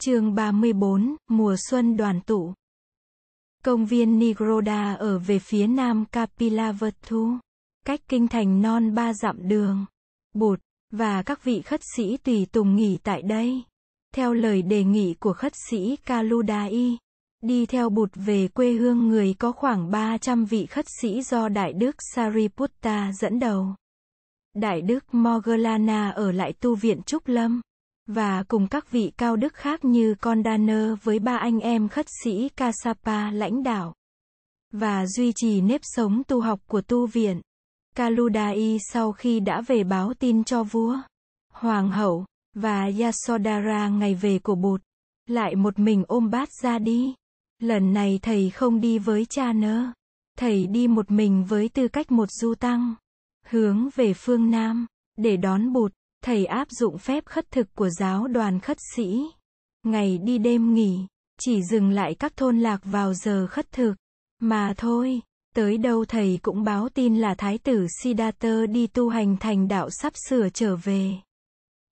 chương 34, mùa xuân đoàn tụ. Công viên Nigroda ở về phía nam Kapilavatthu, cách kinh thành non ba dặm đường. Bụt, và các vị khất sĩ tùy tùng nghỉ tại đây. Theo lời đề nghị của khất sĩ Kaludai, đi theo bụt về quê hương người có khoảng 300 vị khất sĩ do Đại Đức Sariputta dẫn đầu. Đại Đức Moggallana ở lại tu viện Trúc Lâm và cùng các vị cao đức khác như Condaner với ba anh em khất sĩ Kasapa lãnh đạo và duy trì nếp sống tu học của tu viện. Kaludai sau khi đã về báo tin cho vua, hoàng hậu và Yasodhara ngày về của Bụt, lại một mình ôm bát ra đi. Lần này thầy không đi với cha nơ, thầy đi một mình với tư cách một du tăng, hướng về phương Nam, để đón Bụt. Thầy áp dụng phép khất thực của giáo đoàn khất sĩ. Ngày đi đêm nghỉ, chỉ dừng lại các thôn lạc vào giờ khất thực. Mà thôi, tới đâu thầy cũng báo tin là Thái tử Siddhartha đi tu hành thành đạo sắp sửa trở về.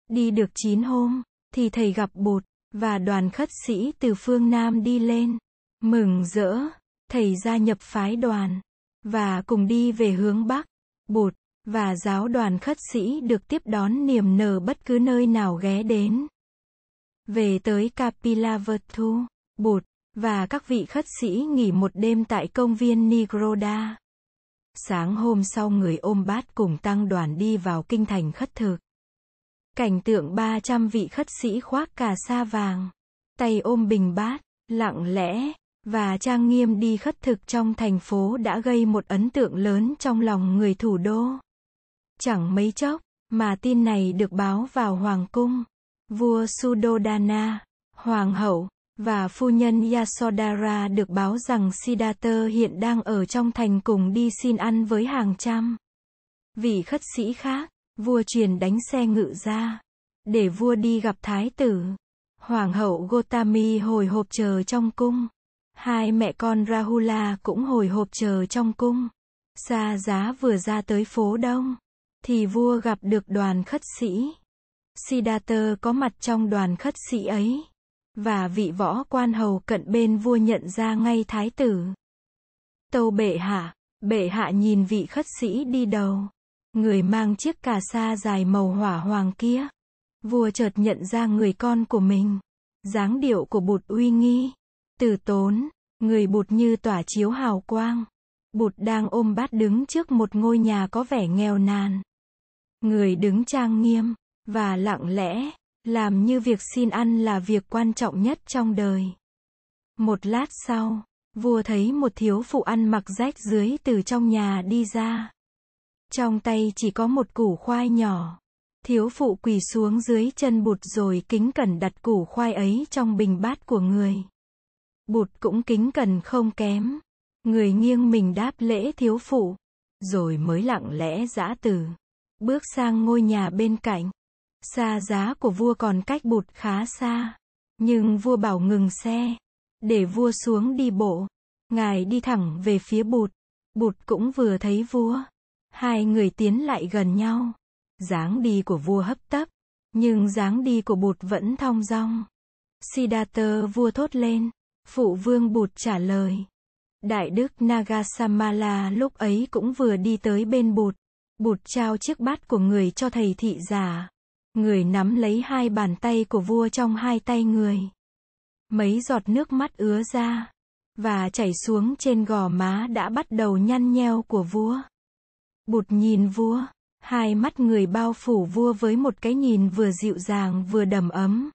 Đi được 9 hôm, thì thầy gặp bột và đoàn khất sĩ từ phương Nam đi lên. Mừng rỡ, thầy gia nhập phái đoàn, và cùng đi về hướng Bắc. bột và giáo đoàn khất sĩ được tiếp đón niềm nở bất cứ nơi nào ghé đến. Về tới Kapilavatthu, Bụt, và các vị khất sĩ nghỉ một đêm tại công viên Nigroda. Sáng hôm sau người ôm bát cùng tăng đoàn đi vào kinh thành khất thực. Cảnh tượng 300 vị khất sĩ khoác cà sa vàng, tay ôm bình bát, lặng lẽ, và trang nghiêm đi khất thực trong thành phố đã gây một ấn tượng lớn trong lòng người thủ đô. Chẳng mấy chốc, mà tin này được báo vào hoàng cung. Vua Sudodana, hoàng hậu, và phu nhân Yasodhara được báo rằng Siddhartha hiện đang ở trong thành cùng đi xin ăn với hàng trăm vị khất sĩ khác. Vua truyền đánh xe ngự ra, để vua đi gặp thái tử. Hoàng hậu Gotami hồi hộp chờ trong cung. Hai mẹ con Rahula cũng hồi hộp chờ trong cung. Sa giá vừa ra tới phố đông thì vua gặp được đoàn khất sĩ. Siddhartha có mặt trong đoàn khất sĩ ấy. Và vị võ quan hầu cận bên vua nhận ra ngay thái tử. Tâu bệ hạ, bệ hạ nhìn vị khất sĩ đi đầu. Người mang chiếc cà sa dài màu hỏa hoàng kia. Vua chợt nhận ra người con của mình. dáng điệu của bụt uy nghi. Từ tốn, người bụt như tỏa chiếu hào quang. Bụt đang ôm bát đứng trước một ngôi nhà có vẻ nghèo nàn. Người đứng trang nghiêm, và lặng lẽ, làm như việc xin ăn là việc quan trọng nhất trong đời. Một lát sau, vua thấy một thiếu phụ ăn mặc rách dưới từ trong nhà đi ra. Trong tay chỉ có một củ khoai nhỏ. Thiếu phụ quỳ xuống dưới chân bụt rồi kính cẩn đặt củ khoai ấy trong bình bát của người. Bụt cũng kính cẩn không kém. Người nghiêng mình đáp lễ thiếu phụ, rồi mới lặng lẽ giã từ. Bước sang ngôi nhà bên cạnh. Xa giá của vua còn cách bụt khá xa. Nhưng vua bảo ngừng xe. Để vua xuống đi bộ. Ngài đi thẳng về phía bụt. Bụt cũng vừa thấy vua. Hai người tiến lại gần nhau. dáng đi của vua hấp tấp. Nhưng dáng đi của bụt vẫn thong dong. Siddhartha vua thốt lên. Phụ vương bụt trả lời. Đại đức Nagasamala lúc ấy cũng vừa đi tới bên bụt. Bụt trao chiếc bát của người cho thầy thị giả. Người nắm lấy hai bàn tay của vua trong hai tay người. Mấy giọt nước mắt ứa ra. Và chảy xuống trên gò má đã bắt đầu nhăn nheo của vua. Bụt nhìn vua. Hai mắt người bao phủ vua với một cái nhìn vừa dịu dàng vừa đầm ấm.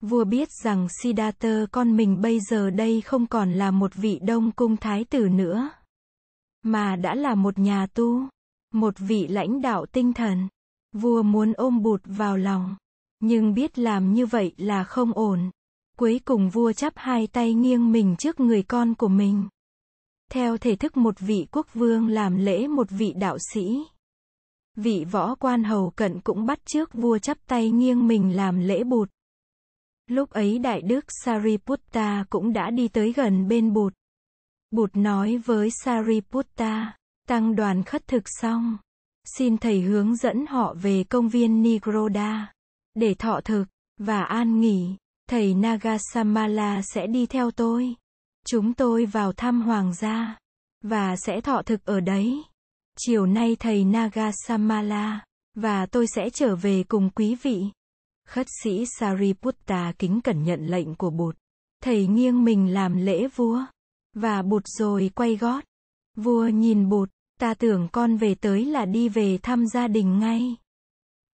Vua biết rằng Siddhartha, con mình bây giờ đây không còn là một vị đông cung thái tử nữa. Mà đã là một nhà tu. Một vị lãnh đạo tinh thần. Vua muốn ôm bụt vào lòng. Nhưng biết làm như vậy là không ổn. Cuối cùng vua chắp hai tay nghiêng mình trước người con của mình. Theo thể thức một vị quốc vương làm lễ một vị đạo sĩ. Vị võ quan hầu cận cũng bắt trước vua chắp tay nghiêng mình làm lễ bụt. Lúc ấy Đại Đức Sariputta cũng đã đi tới gần bên bụt. Bụt nói với Sariputta, Tăng đoàn khất thực xong. Xin thầy hướng dẫn họ về công viên Nigroda. Để thọ thực, và an nghỉ. Thầy Nagasamala sẽ đi theo tôi. Chúng tôi vào thăm hoàng gia. Và sẽ thọ thực ở đấy. Chiều nay thầy Nagasamala. Và tôi sẽ trở về cùng quý vị. Khất sĩ Sariputta kính cẩn nhận lệnh của bụt. Thầy nghiêng mình làm lễ vua. Và bụt rồi quay gót. Vua nhìn bụt, ta tưởng con về tới là đi về thăm gia đình ngay.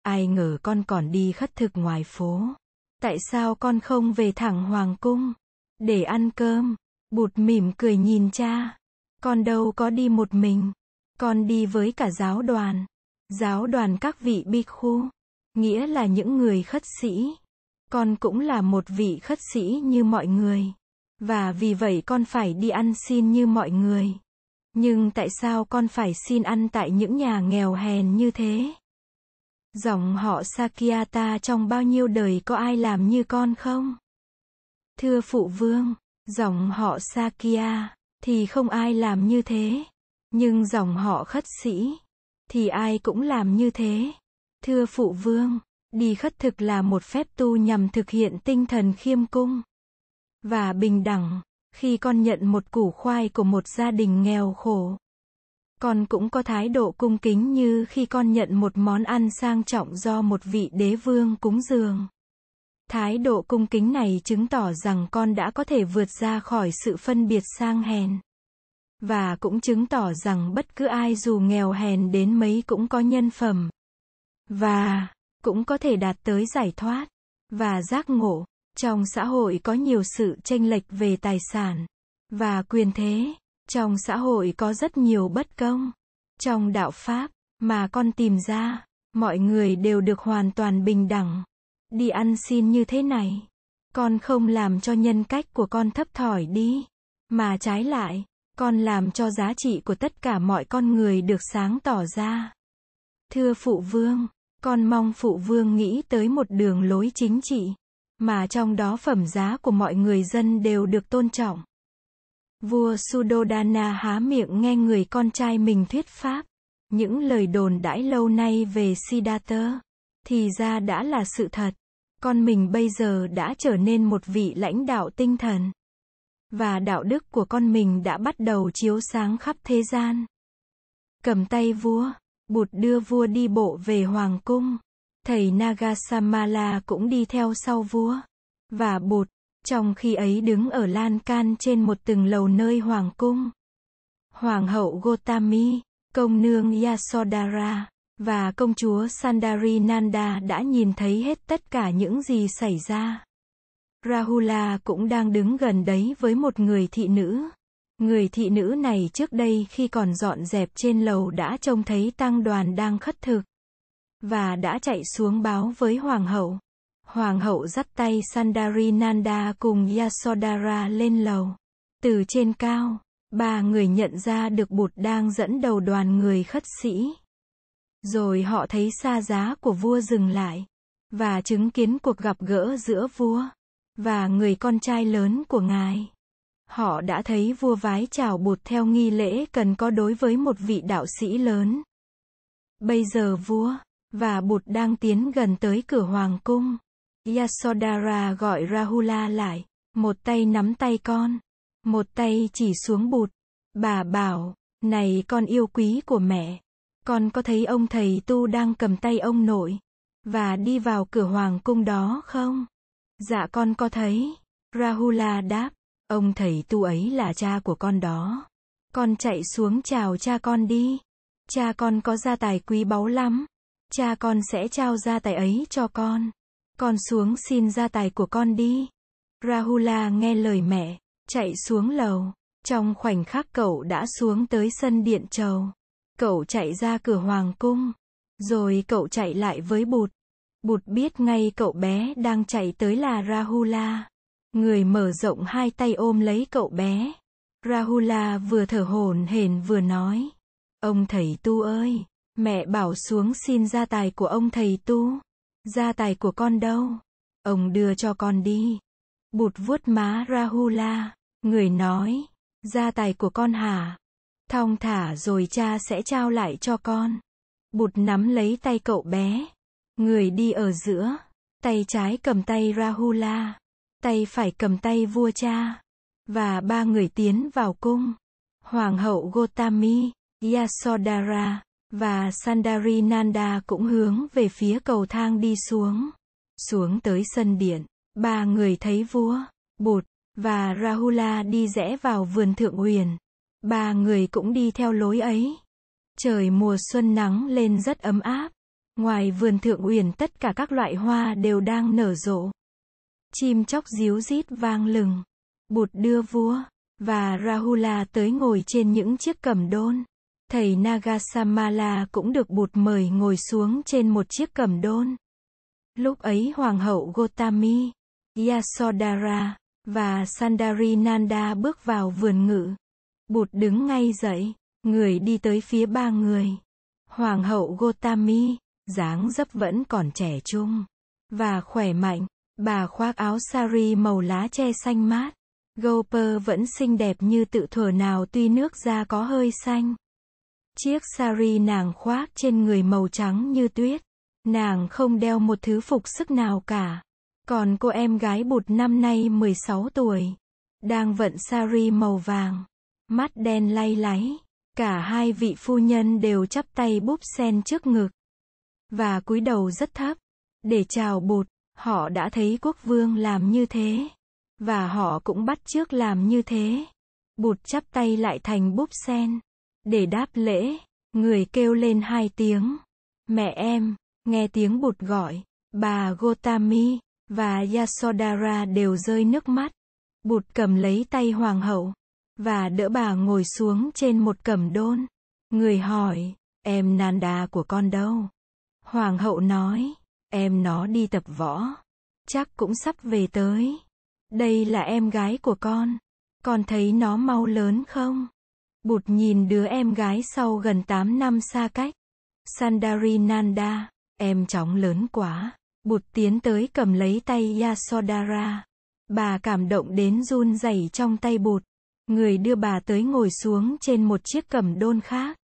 Ai ngờ con còn đi khất thực ngoài phố. Tại sao con không về thẳng hoàng cung? Để ăn cơm. Bụt mỉm cười nhìn cha. Con đâu có đi một mình. Con đi với cả giáo đoàn. Giáo đoàn các vị bi khu. Nghĩa là những người khất sĩ. Con cũng là một vị khất sĩ như mọi người. Và vì vậy con phải đi ăn xin như mọi người. Nhưng tại sao con phải xin ăn tại những nhà nghèo hèn như thế? Dòng họ Sakyata trong bao nhiêu đời có ai làm như con không? Thưa phụ vương, dòng họ Sakya, thì không ai làm như thế. Nhưng dòng họ khất sĩ, thì ai cũng làm như thế. Thưa phụ vương, đi khất thực là một phép tu nhằm thực hiện tinh thần khiêm cung và bình đẳng. Khi con nhận một củ khoai của một gia đình nghèo khổ, con cũng có thái độ cung kính như khi con nhận một món ăn sang trọng do một vị đế vương cúng dường. Thái độ cung kính này chứng tỏ rằng con đã có thể vượt ra khỏi sự phân biệt sang hèn. Và cũng chứng tỏ rằng bất cứ ai dù nghèo hèn đến mấy cũng có nhân phẩm. Và cũng có thể đạt tới giải thoát và giác ngộ. Trong xã hội có nhiều sự tranh lệch về tài sản và quyền thế. Trong xã hội có rất nhiều bất công. Trong đạo Pháp, mà con tìm ra, mọi người đều được hoàn toàn bình đẳng. Đi ăn xin như thế này. Con không làm cho nhân cách của con thấp thỏi đi. Mà trái lại, con làm cho giá trị của tất cả mọi con người được sáng tỏ ra. Thưa phụ vương, con mong phụ vương nghĩ tới một đường lối chính trị, mà trong đó phẩm giá của mọi người dân đều được tôn trọng. Vua Sudodana há miệng nghe người con trai mình thuyết pháp. Những lời đồn đãi lâu nay về Siddhartha, thì ra đã là sự thật. Con mình bây giờ đã trở nên một vị lãnh đạo tinh thần. Và đạo đức của con mình đã bắt đầu chiếu sáng khắp thế gian. Cầm tay vua, bụt đưa vua đi bộ về hoàng cung. Thầy Nagasamala cũng đi theo sau vua. Và bột trong khi ấy đứng ở lan can trên một từng lầu nơi hoàng cung. Hoàng hậu Gotami, công nương Yasodhara, và công chúa Sandari Nanda đã nhìn thấy hết tất cả những gì xảy ra. Rahula cũng đang đứng gần đấy với một người thị nữ. Người thị nữ này trước đây khi còn dọn dẹp trên lầu đã trông thấy tăng đoàn đang khất thực. Và đã chạy xuống báo với hoàng hậu. Hoàng hậu dắt tay Sandari Nanda cùng Yasodhara lên lầu. Từ trên cao, ba người nhận ra được bụt đang dẫn đầu đoàn người khất sĩ. Rồi họ thấy xa giá của vua dừng lại. Và chứng kiến cuộc gặp gỡ giữa vua và người con trai lớn của ngài. Họ đã thấy vua vái chào bụt theo nghi lễ cần có đối với một vị đạo sĩ lớn. Bây giờ vua và bụt đang tiến gần tới cửa hoàng cung. Yasodhara gọi Rahula lại, một tay nắm tay con, một tay chỉ xuống bụt. Bà bảo, này con yêu quý của mẹ, con có thấy ông thầy tu đang cầm tay ông nội, và đi vào cửa hoàng cung đó không? Dạ con có thấy. Rahula đáp, ông thầy tu ấy là cha của con đó. Con chạy xuống chào cha con đi. Cha con có gia tài quý báu lắm. Cha con sẽ trao gia tài ấy cho con. Con xuống xin gia tài của con đi. Rahula nghe lời mẹ, chạy xuống lầu. Trong khoảnh khắc cậu đã xuống tới sân điện trầu. Cậu chạy ra cửa hoàng cung. Rồi cậu chạy lại với bụt. Bụt biết ngay cậu bé đang chạy tới là Rahula. Người mở rộng hai tay ôm lấy cậu bé. Rahula vừa thở hổn hển vừa nói. Ông thầy tu ơi, mẹ bảo xuống xin gia tài của ông thầy tu. Gia tài của con đâu? Ông đưa cho con đi. Bụt vuốt má Rahula. Người nói. Gia tài của con hả? Thong thả rồi cha sẽ trao lại cho con. Bụt nắm lấy tay cậu bé. Người đi ở giữa. Tay trái cầm tay Rahula. tay phải cầm tay vua cha. Và ba người tiến vào cung. Hoàng hậu Gotami, Yasodhara, và Sandari Nanda cũng hướng về phía cầu thang đi xuống. Xuống tới sân điện, ba người thấy vua, Bụt, và Rahula đi rẽ vào vườn thượng huyền. Ba người cũng đi theo lối ấy. Trời mùa xuân nắng lên rất ấm áp. Ngoài vườn thượng uyển tất cả các loại hoa đều đang nở rộ. Chim chóc díu rít vang lừng. Bụt đưa vua và Rahula tới ngồi trên những chiếc cầm đôn. Thầy Nagasamala cũng được bụt mời ngồi xuống trên một chiếc cẩm đôn. Lúc ấy Hoàng hậu Gotami, Yasodhara, và Sandari Nanda bước vào vườn ngự. Bụt đứng ngay dậy, người đi tới phía ba người. Hoàng hậu Gotami, dáng dấp vẫn còn trẻ trung và khỏe mạnh. Bà khoác áo sari màu lá che xanh mát. Gopher vẫn xinh đẹp như tự thuở nào tuy nước da có hơi xanh. Chiếc sari nàng khoác trên người màu trắng như tuyết. Nàng không đeo một thứ phục sức nào cả. Còn cô em gái bụt năm nay 16 tuổi. Đang vận sari màu vàng. Mắt đen lay láy. Cả hai vị phu nhân đều chắp tay búp sen trước ngực. Và cúi đầu rất thấp. Để chào bụt. Họ đã thấy quốc vương làm như thế. Và họ cũng bắt trước làm như thế. Bụt chắp tay lại thành búp sen. Để đáp lễ, người kêu lên hai tiếng. Mẹ em, nghe tiếng bụt gọi. Bà Gotami và Yasodhara đều rơi nước mắt. Bụt cầm lấy tay hoàng hậu và đỡ bà ngồi xuống trên một cẩm đôn. Người hỏi, em Nanda của con đâu? Hoàng hậu nói, em nó đi tập võ. Chắc cũng sắp về tới. Đây là em gái của con. Con thấy nó mau lớn không? Bụt nhìn đứa em gái sau gần 8 năm xa cách. Sandari Nanda, em chóng lớn quá. Bụt tiến tới cầm lấy tay Yasodhara. Bà cảm động đến run rẩy trong tay bụt. Người đưa bà tới ngồi xuống trên một chiếc cầm đôn khác.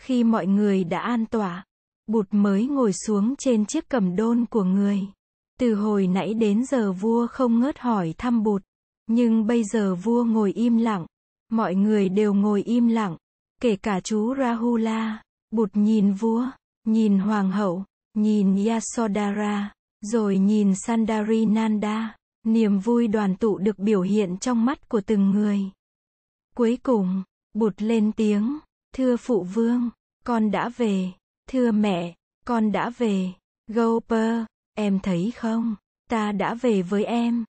Khi mọi người đã an tọa, bụt mới ngồi xuống trên chiếc cầm đôn của người. Từ hồi nãy đến giờ vua không ngớt hỏi thăm bụt. Nhưng bây giờ vua ngồi im lặng. Mọi người đều ngồi im lặng. Kể cả chú Rahula. Bụt nhìn vua, nhìn hoàng hậu, nhìn Yasodhara, rồi nhìn Sandari Nanda. Niềm vui đoàn tụ được biểu hiện trong mắt của từng người. Cuối cùng, bụt lên tiếng, thưa phụ vương, con đã về, thưa mẹ, con đã về, Gopher, Em thấy không? Ta đã về với em.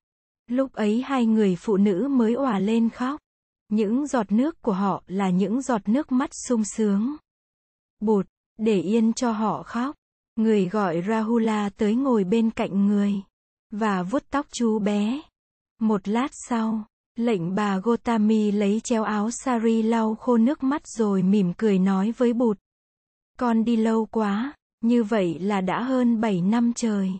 Lúc ấy hai người phụ nữ mới òa lên khóc. Những giọt nước của họ là những giọt nước mắt sung sướng. Bụt, để yên cho họ khóc. Người gọi Rahula tới ngồi bên cạnh người. Và vuốt tóc chú bé. Một lát sau, lệnh bà Gotami lấy treo áo sari lau khô nước mắt rồi mỉm cười nói với bụt. Con đi lâu quá, như vậy là đã hơn 7 năm trời.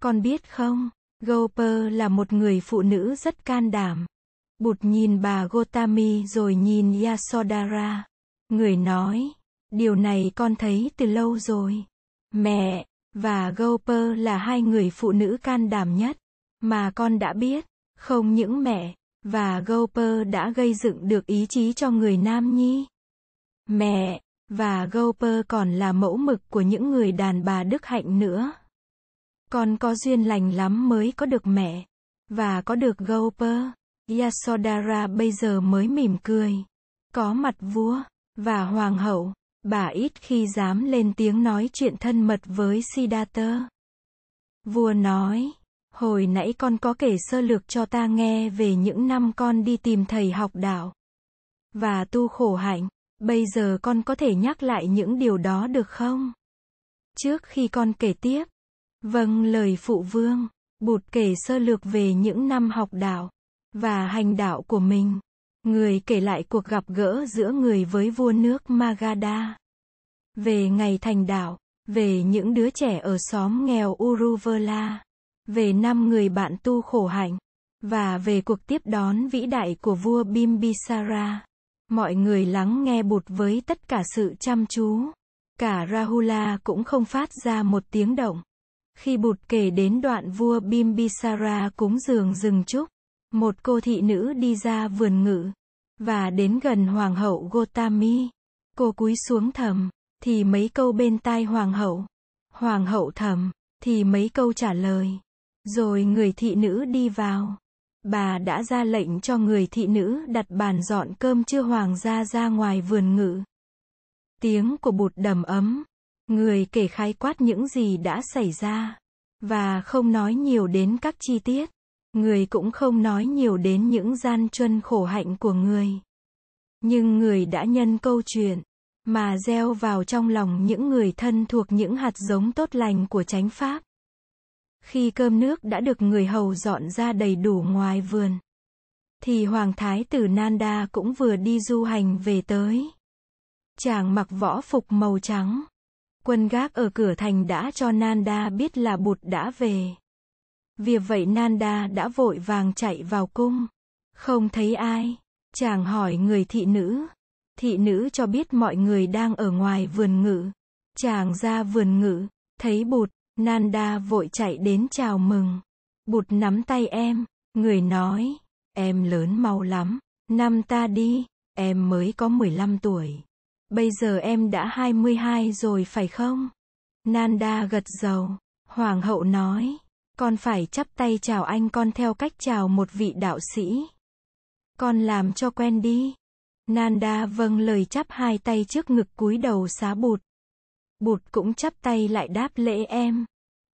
Con biết không, Gopher là một người phụ nữ rất can đảm. Bụt nhìn bà Gotami rồi nhìn Yasodhara. Người nói, điều này con thấy từ lâu rồi. Mẹ, và Gopher là hai người phụ nữ can đảm nhất, mà con đã biết. Không những mẹ, và Gopher đã gây dựng được ý chí cho người nam nhi. Mẹ, và Gopher còn là mẫu mực của những người đàn bà đức hạnh nữa. Con có duyên lành lắm mới có được mẹ. Và có được Gopher. Yasodhara bây giờ mới mỉm cười. Có mặt vua, và hoàng hậu, bà ít khi dám lên tiếng nói chuyện thân mật với Siddhartha. Vua nói, hồi nãy con có kể sơ lược cho ta nghe về những năm con đi tìm thầy học đạo. Và tu khổ hạnh. Bây giờ con có thể nhắc lại những điều đó được không? Trước khi con kể tiếp. Vâng lời phụ vương. Bụt kể sơ lược về những năm học đạo và hành đạo của mình. Người kể lại cuộc gặp gỡ giữa người với vua nước Magadha. Về ngày thành đạo, về những đứa trẻ ở xóm nghèo Uruvela, về năm người bạn tu khổ hạnh, và về cuộc tiếp đón vĩ đại của vua Bimbisara. Mọi người lắng nghe bụt với tất cả sự chăm chú. Cả Rahula cũng không phát ra một tiếng động. Khi bụt kể đến đoạn vua Bimbisara cúng dường rừng trúc, một cô thị nữ đi ra vườn ngự, và đến gần hoàng hậu Gotami. Cô cúi xuống thầm, thì mấy câu bên tai hoàng hậu. Hoàng hậu thầm, thì mấy câu trả lời. Rồi người thị nữ đi vào. Bà đã ra lệnh cho người thị nữ đặt bàn dọn cơm chưa hoàng gia ra ngoài vườn ngự. Tiếng của bụt đầm ấm. Người kể khái quát những gì đã xảy ra. Và không nói nhiều đến các chi tiết. Người cũng không nói nhiều đến những gian truân khổ hạnh của người. Nhưng người đã nhân câu chuyện mà gieo vào trong lòng những người thân thuộc những hạt giống tốt lành của chánh pháp. Khi cơm nước đã được người hầu dọn ra đầy đủ ngoài vườn, thì Hoàng Thái tử Nanda cũng vừa đi du hành về tới. Chàng mặc võ phục màu trắng. Quân gác ở cửa thành đã cho Nanda biết là bụt đã về. Vì vậy Nanda đã vội vàng chạy vào cung. Không thấy ai. Chàng hỏi người thị nữ. Thị nữ cho biết mọi người đang ở ngoài vườn ngự. Chàng ra vườn ngự, thấy bụt, Nanda vội chạy đến chào mừng. Bụt nắm tay em, người nói, em lớn mau lắm, năm ta đi, em mới có 15 tuổi. Bây giờ em đã 22 rồi phải không? Nanda gật dầu. Hoàng hậu nói, con phải chắp tay chào anh con theo cách chào một vị đạo sĩ. Con làm cho quen đi. Nanda vâng lời chắp hai tay trước ngực cúi đầu xá bụt. Bụt cũng chắp tay lại đáp lễ em.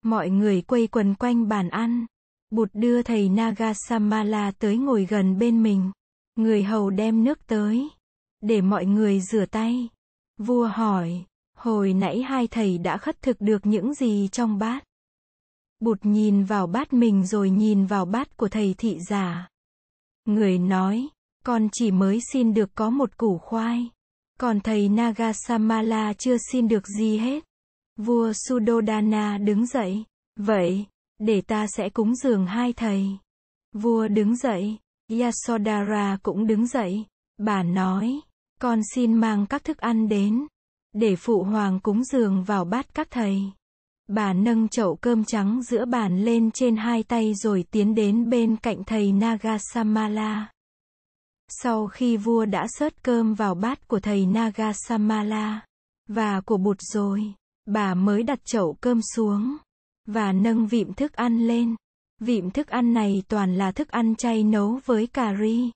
Mọi người quây quần quanh bàn ăn. Bụt đưa thầy Nagasamala tới ngồi gần bên mình. Người hầu đem nước tới. Để mọi người rửa tay. Vua hỏi, hồi nãy hai thầy đã khất thực được những gì trong bát? Bụt nhìn vào bát mình rồi nhìn vào bát của thầy thị giả. Người nói, con chỉ mới xin được có một củ khoai. Còn thầy Nagasamala chưa xin được gì hết. Vua Sudodana đứng dậy. Vậy, để ta sẽ cúng dường hai thầy. Vua đứng dậy. Yasodhara cũng đứng dậy. Bà nói, con xin mang các thức ăn đến. Để phụ hoàng cúng dường vào bát các thầy. Bà nâng chậu cơm trắng giữa bàn lên trên hai tay rồi tiến đến bên cạnh thầy Nagasamala. Sau khi vua đã sớt cơm vào bát của thầy Nagasamala và của bụt rồi, bà mới đặt chậu cơm xuống và nâng vịm thức ăn lên. Vịm thức ăn này toàn là thức ăn chay nấu với cà ri.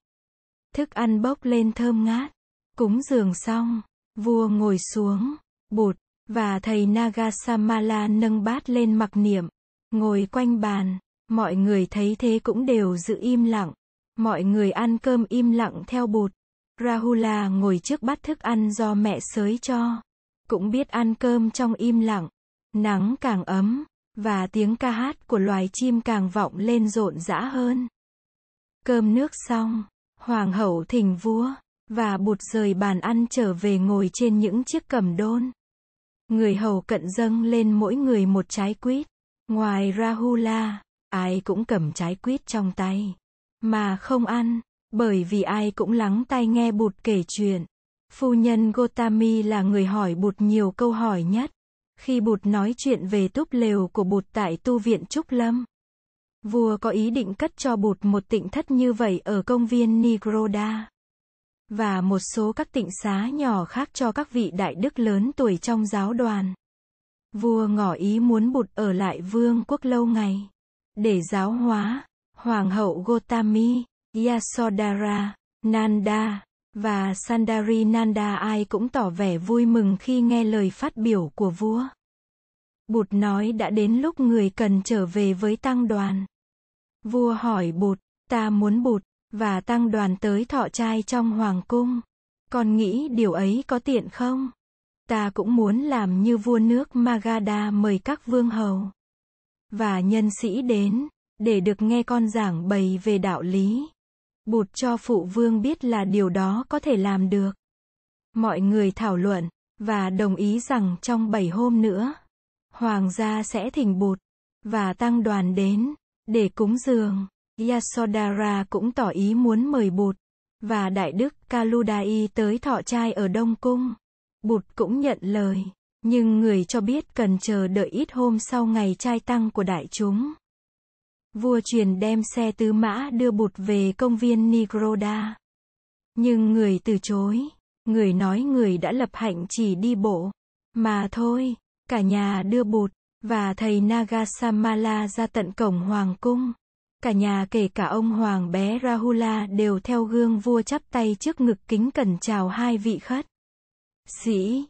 Thức ăn bốc lên thơm ngát. Cúng dường xong, vua ngồi xuống, bụt và thầy Nagasamala nâng bát lên mặc niệm, ngồi quanh bàn, mọi người thấy thế cũng đều giữ im lặng. Mọi người ăn cơm im lặng theo bụt. Rahula ngồi trước bát thức ăn do mẹ sới cho. Cũng biết ăn cơm trong im lặng. Nắng càng ấm, và tiếng ca hát của loài chim càng vọng lên rộn rã hơn. Cơm nước xong, hoàng hậu thỉnh vua, và bụt rời bàn ăn trở về ngồi trên những chiếc cầm đôn. Người hầu cận dâng lên mỗi người một trái quýt. Ngoài Rahula, ai cũng cầm trái quýt trong tay. Mà không ăn, bởi vì ai cũng lắng tai nghe bụt kể chuyện. Phu nhân Gotami là người hỏi bụt nhiều câu hỏi nhất. Khi bụt nói chuyện về túp lều của bụt tại tu viện Trúc Lâm. Vua có ý định cất cho bụt một tịnh thất như vậy ở công viên Nigroda. Và một số các tịnh xá nhỏ khác cho các vị đại đức lớn tuổi trong giáo đoàn. Vua ngỏ ý muốn bụt ở lại vương quốc lâu ngày. Để giáo hóa, Hoàng hậu Gotami, Yasodhara, Nanda, và Sandari Nanda ai cũng tỏ vẻ vui mừng khi nghe lời phát biểu của vua. Bụt nói đã đến lúc người cần trở về với tăng đoàn. Vua hỏi Bụt, ta muốn Bụt, và tăng đoàn tới thọ trai trong hoàng cung. Con nghĩ điều ấy có tiện không? Ta cũng muốn làm như vua nước Magadha mời các vương hầu và nhân sĩ đến để được nghe con giảng bày về đạo lý. Bụt cho phụ vương biết là điều đó có thể làm được. Mọi người thảo luận, và đồng ý rằng trong 7 hôm nữa, hoàng gia sẽ thỉnh bụt, và tăng đoàn đến, để cúng dường. Yasodhara cũng tỏ ý muốn mời bụt, và đại đức Kaludai tới thọ trai ở Đông Cung. Bụt cũng nhận lời. Nhưng người cho biết cần chờ đợi ít hôm sau ngày trai tăng của đại chúng. Vua truyền đem xe tứ mã đưa bụt về công viên Nigroda. Nhưng người từ chối. Người nói người đã lập hạnh chỉ đi bộ. Mà thôi, cả nhà đưa bụt, và thầy Nagasamala ra tận cổng hoàng cung. Cả nhà kể cả ông hoàng bé Rahula đều theo gương vua chắp tay trước ngực kính cẩn chào hai vị khách. Sĩ